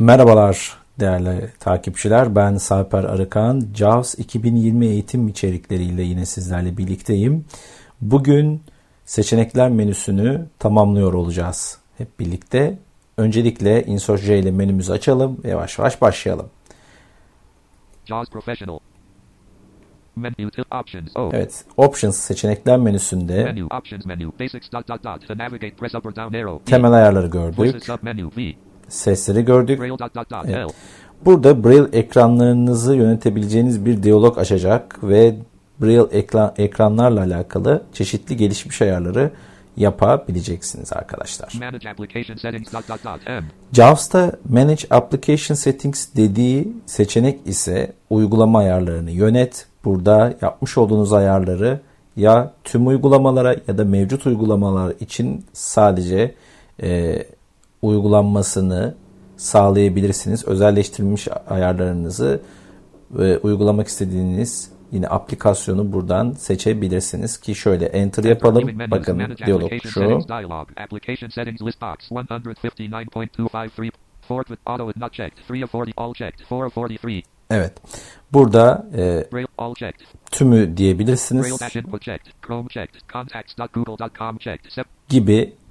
Merhabalar değerli takipçiler. Ben Sarper Arıkan. JAWS 2020 eğitim içerikleriyle yine sizlerle birlikteyim. Bugün seçenekler menüsünü tamamlıyor olacağız hep birlikte. Öncelikle Insert J ile menümüzü açalım yavaş yavaş başlayalım. JAWS Professional Menu options. Oh. Evet, Options seçenekler menüsünde menu, options menu, basics, dot, dot, dot, navigate, press up or down arrow. temel ayarları gördük. Sesleri gördük. Evet. Burada Braille ekranlarınızı yönetebileceğiniz bir diyalog açacak ve Braille ekran, ekranlarla alakalı çeşitli gelişmiş ayarları yapabileceksiniz arkadaşlar. JAWS'ta Manage Application Settings dediği seçenek ise uygulama ayarlarını yönet. Burada yapmış olduğunuz ayarları ya tüm uygulamalara ya da mevcut uygulamalar için sadece e, uygulanmasını sağlayabilirsiniz. Özelleştirilmiş ayarlarınızı e, uygulamak istediğiniz yine aplikasyonu buradan seçebilirsiniz ki şöyle enter yapalım. Bakın diyalog şu. Evet. Burada e, tümü diyebilirsiniz. Gibi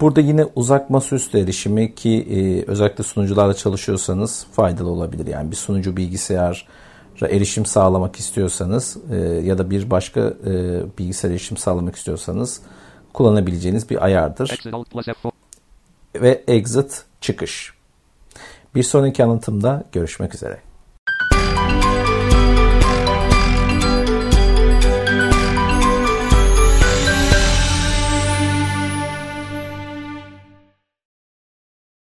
Burada yine uzak masaüstü erişimi ki e, özellikle sunucularla çalışıyorsanız faydalı olabilir. Yani bir sunucu bilgisayar erişim sağlamak istiyorsanız e, ya da bir başka e, bilgisayar erişim sağlamak istiyorsanız kullanabileceğiniz bir ayardır. Ve exit çıkış. Bir sonraki anlatımda görüşmek üzere.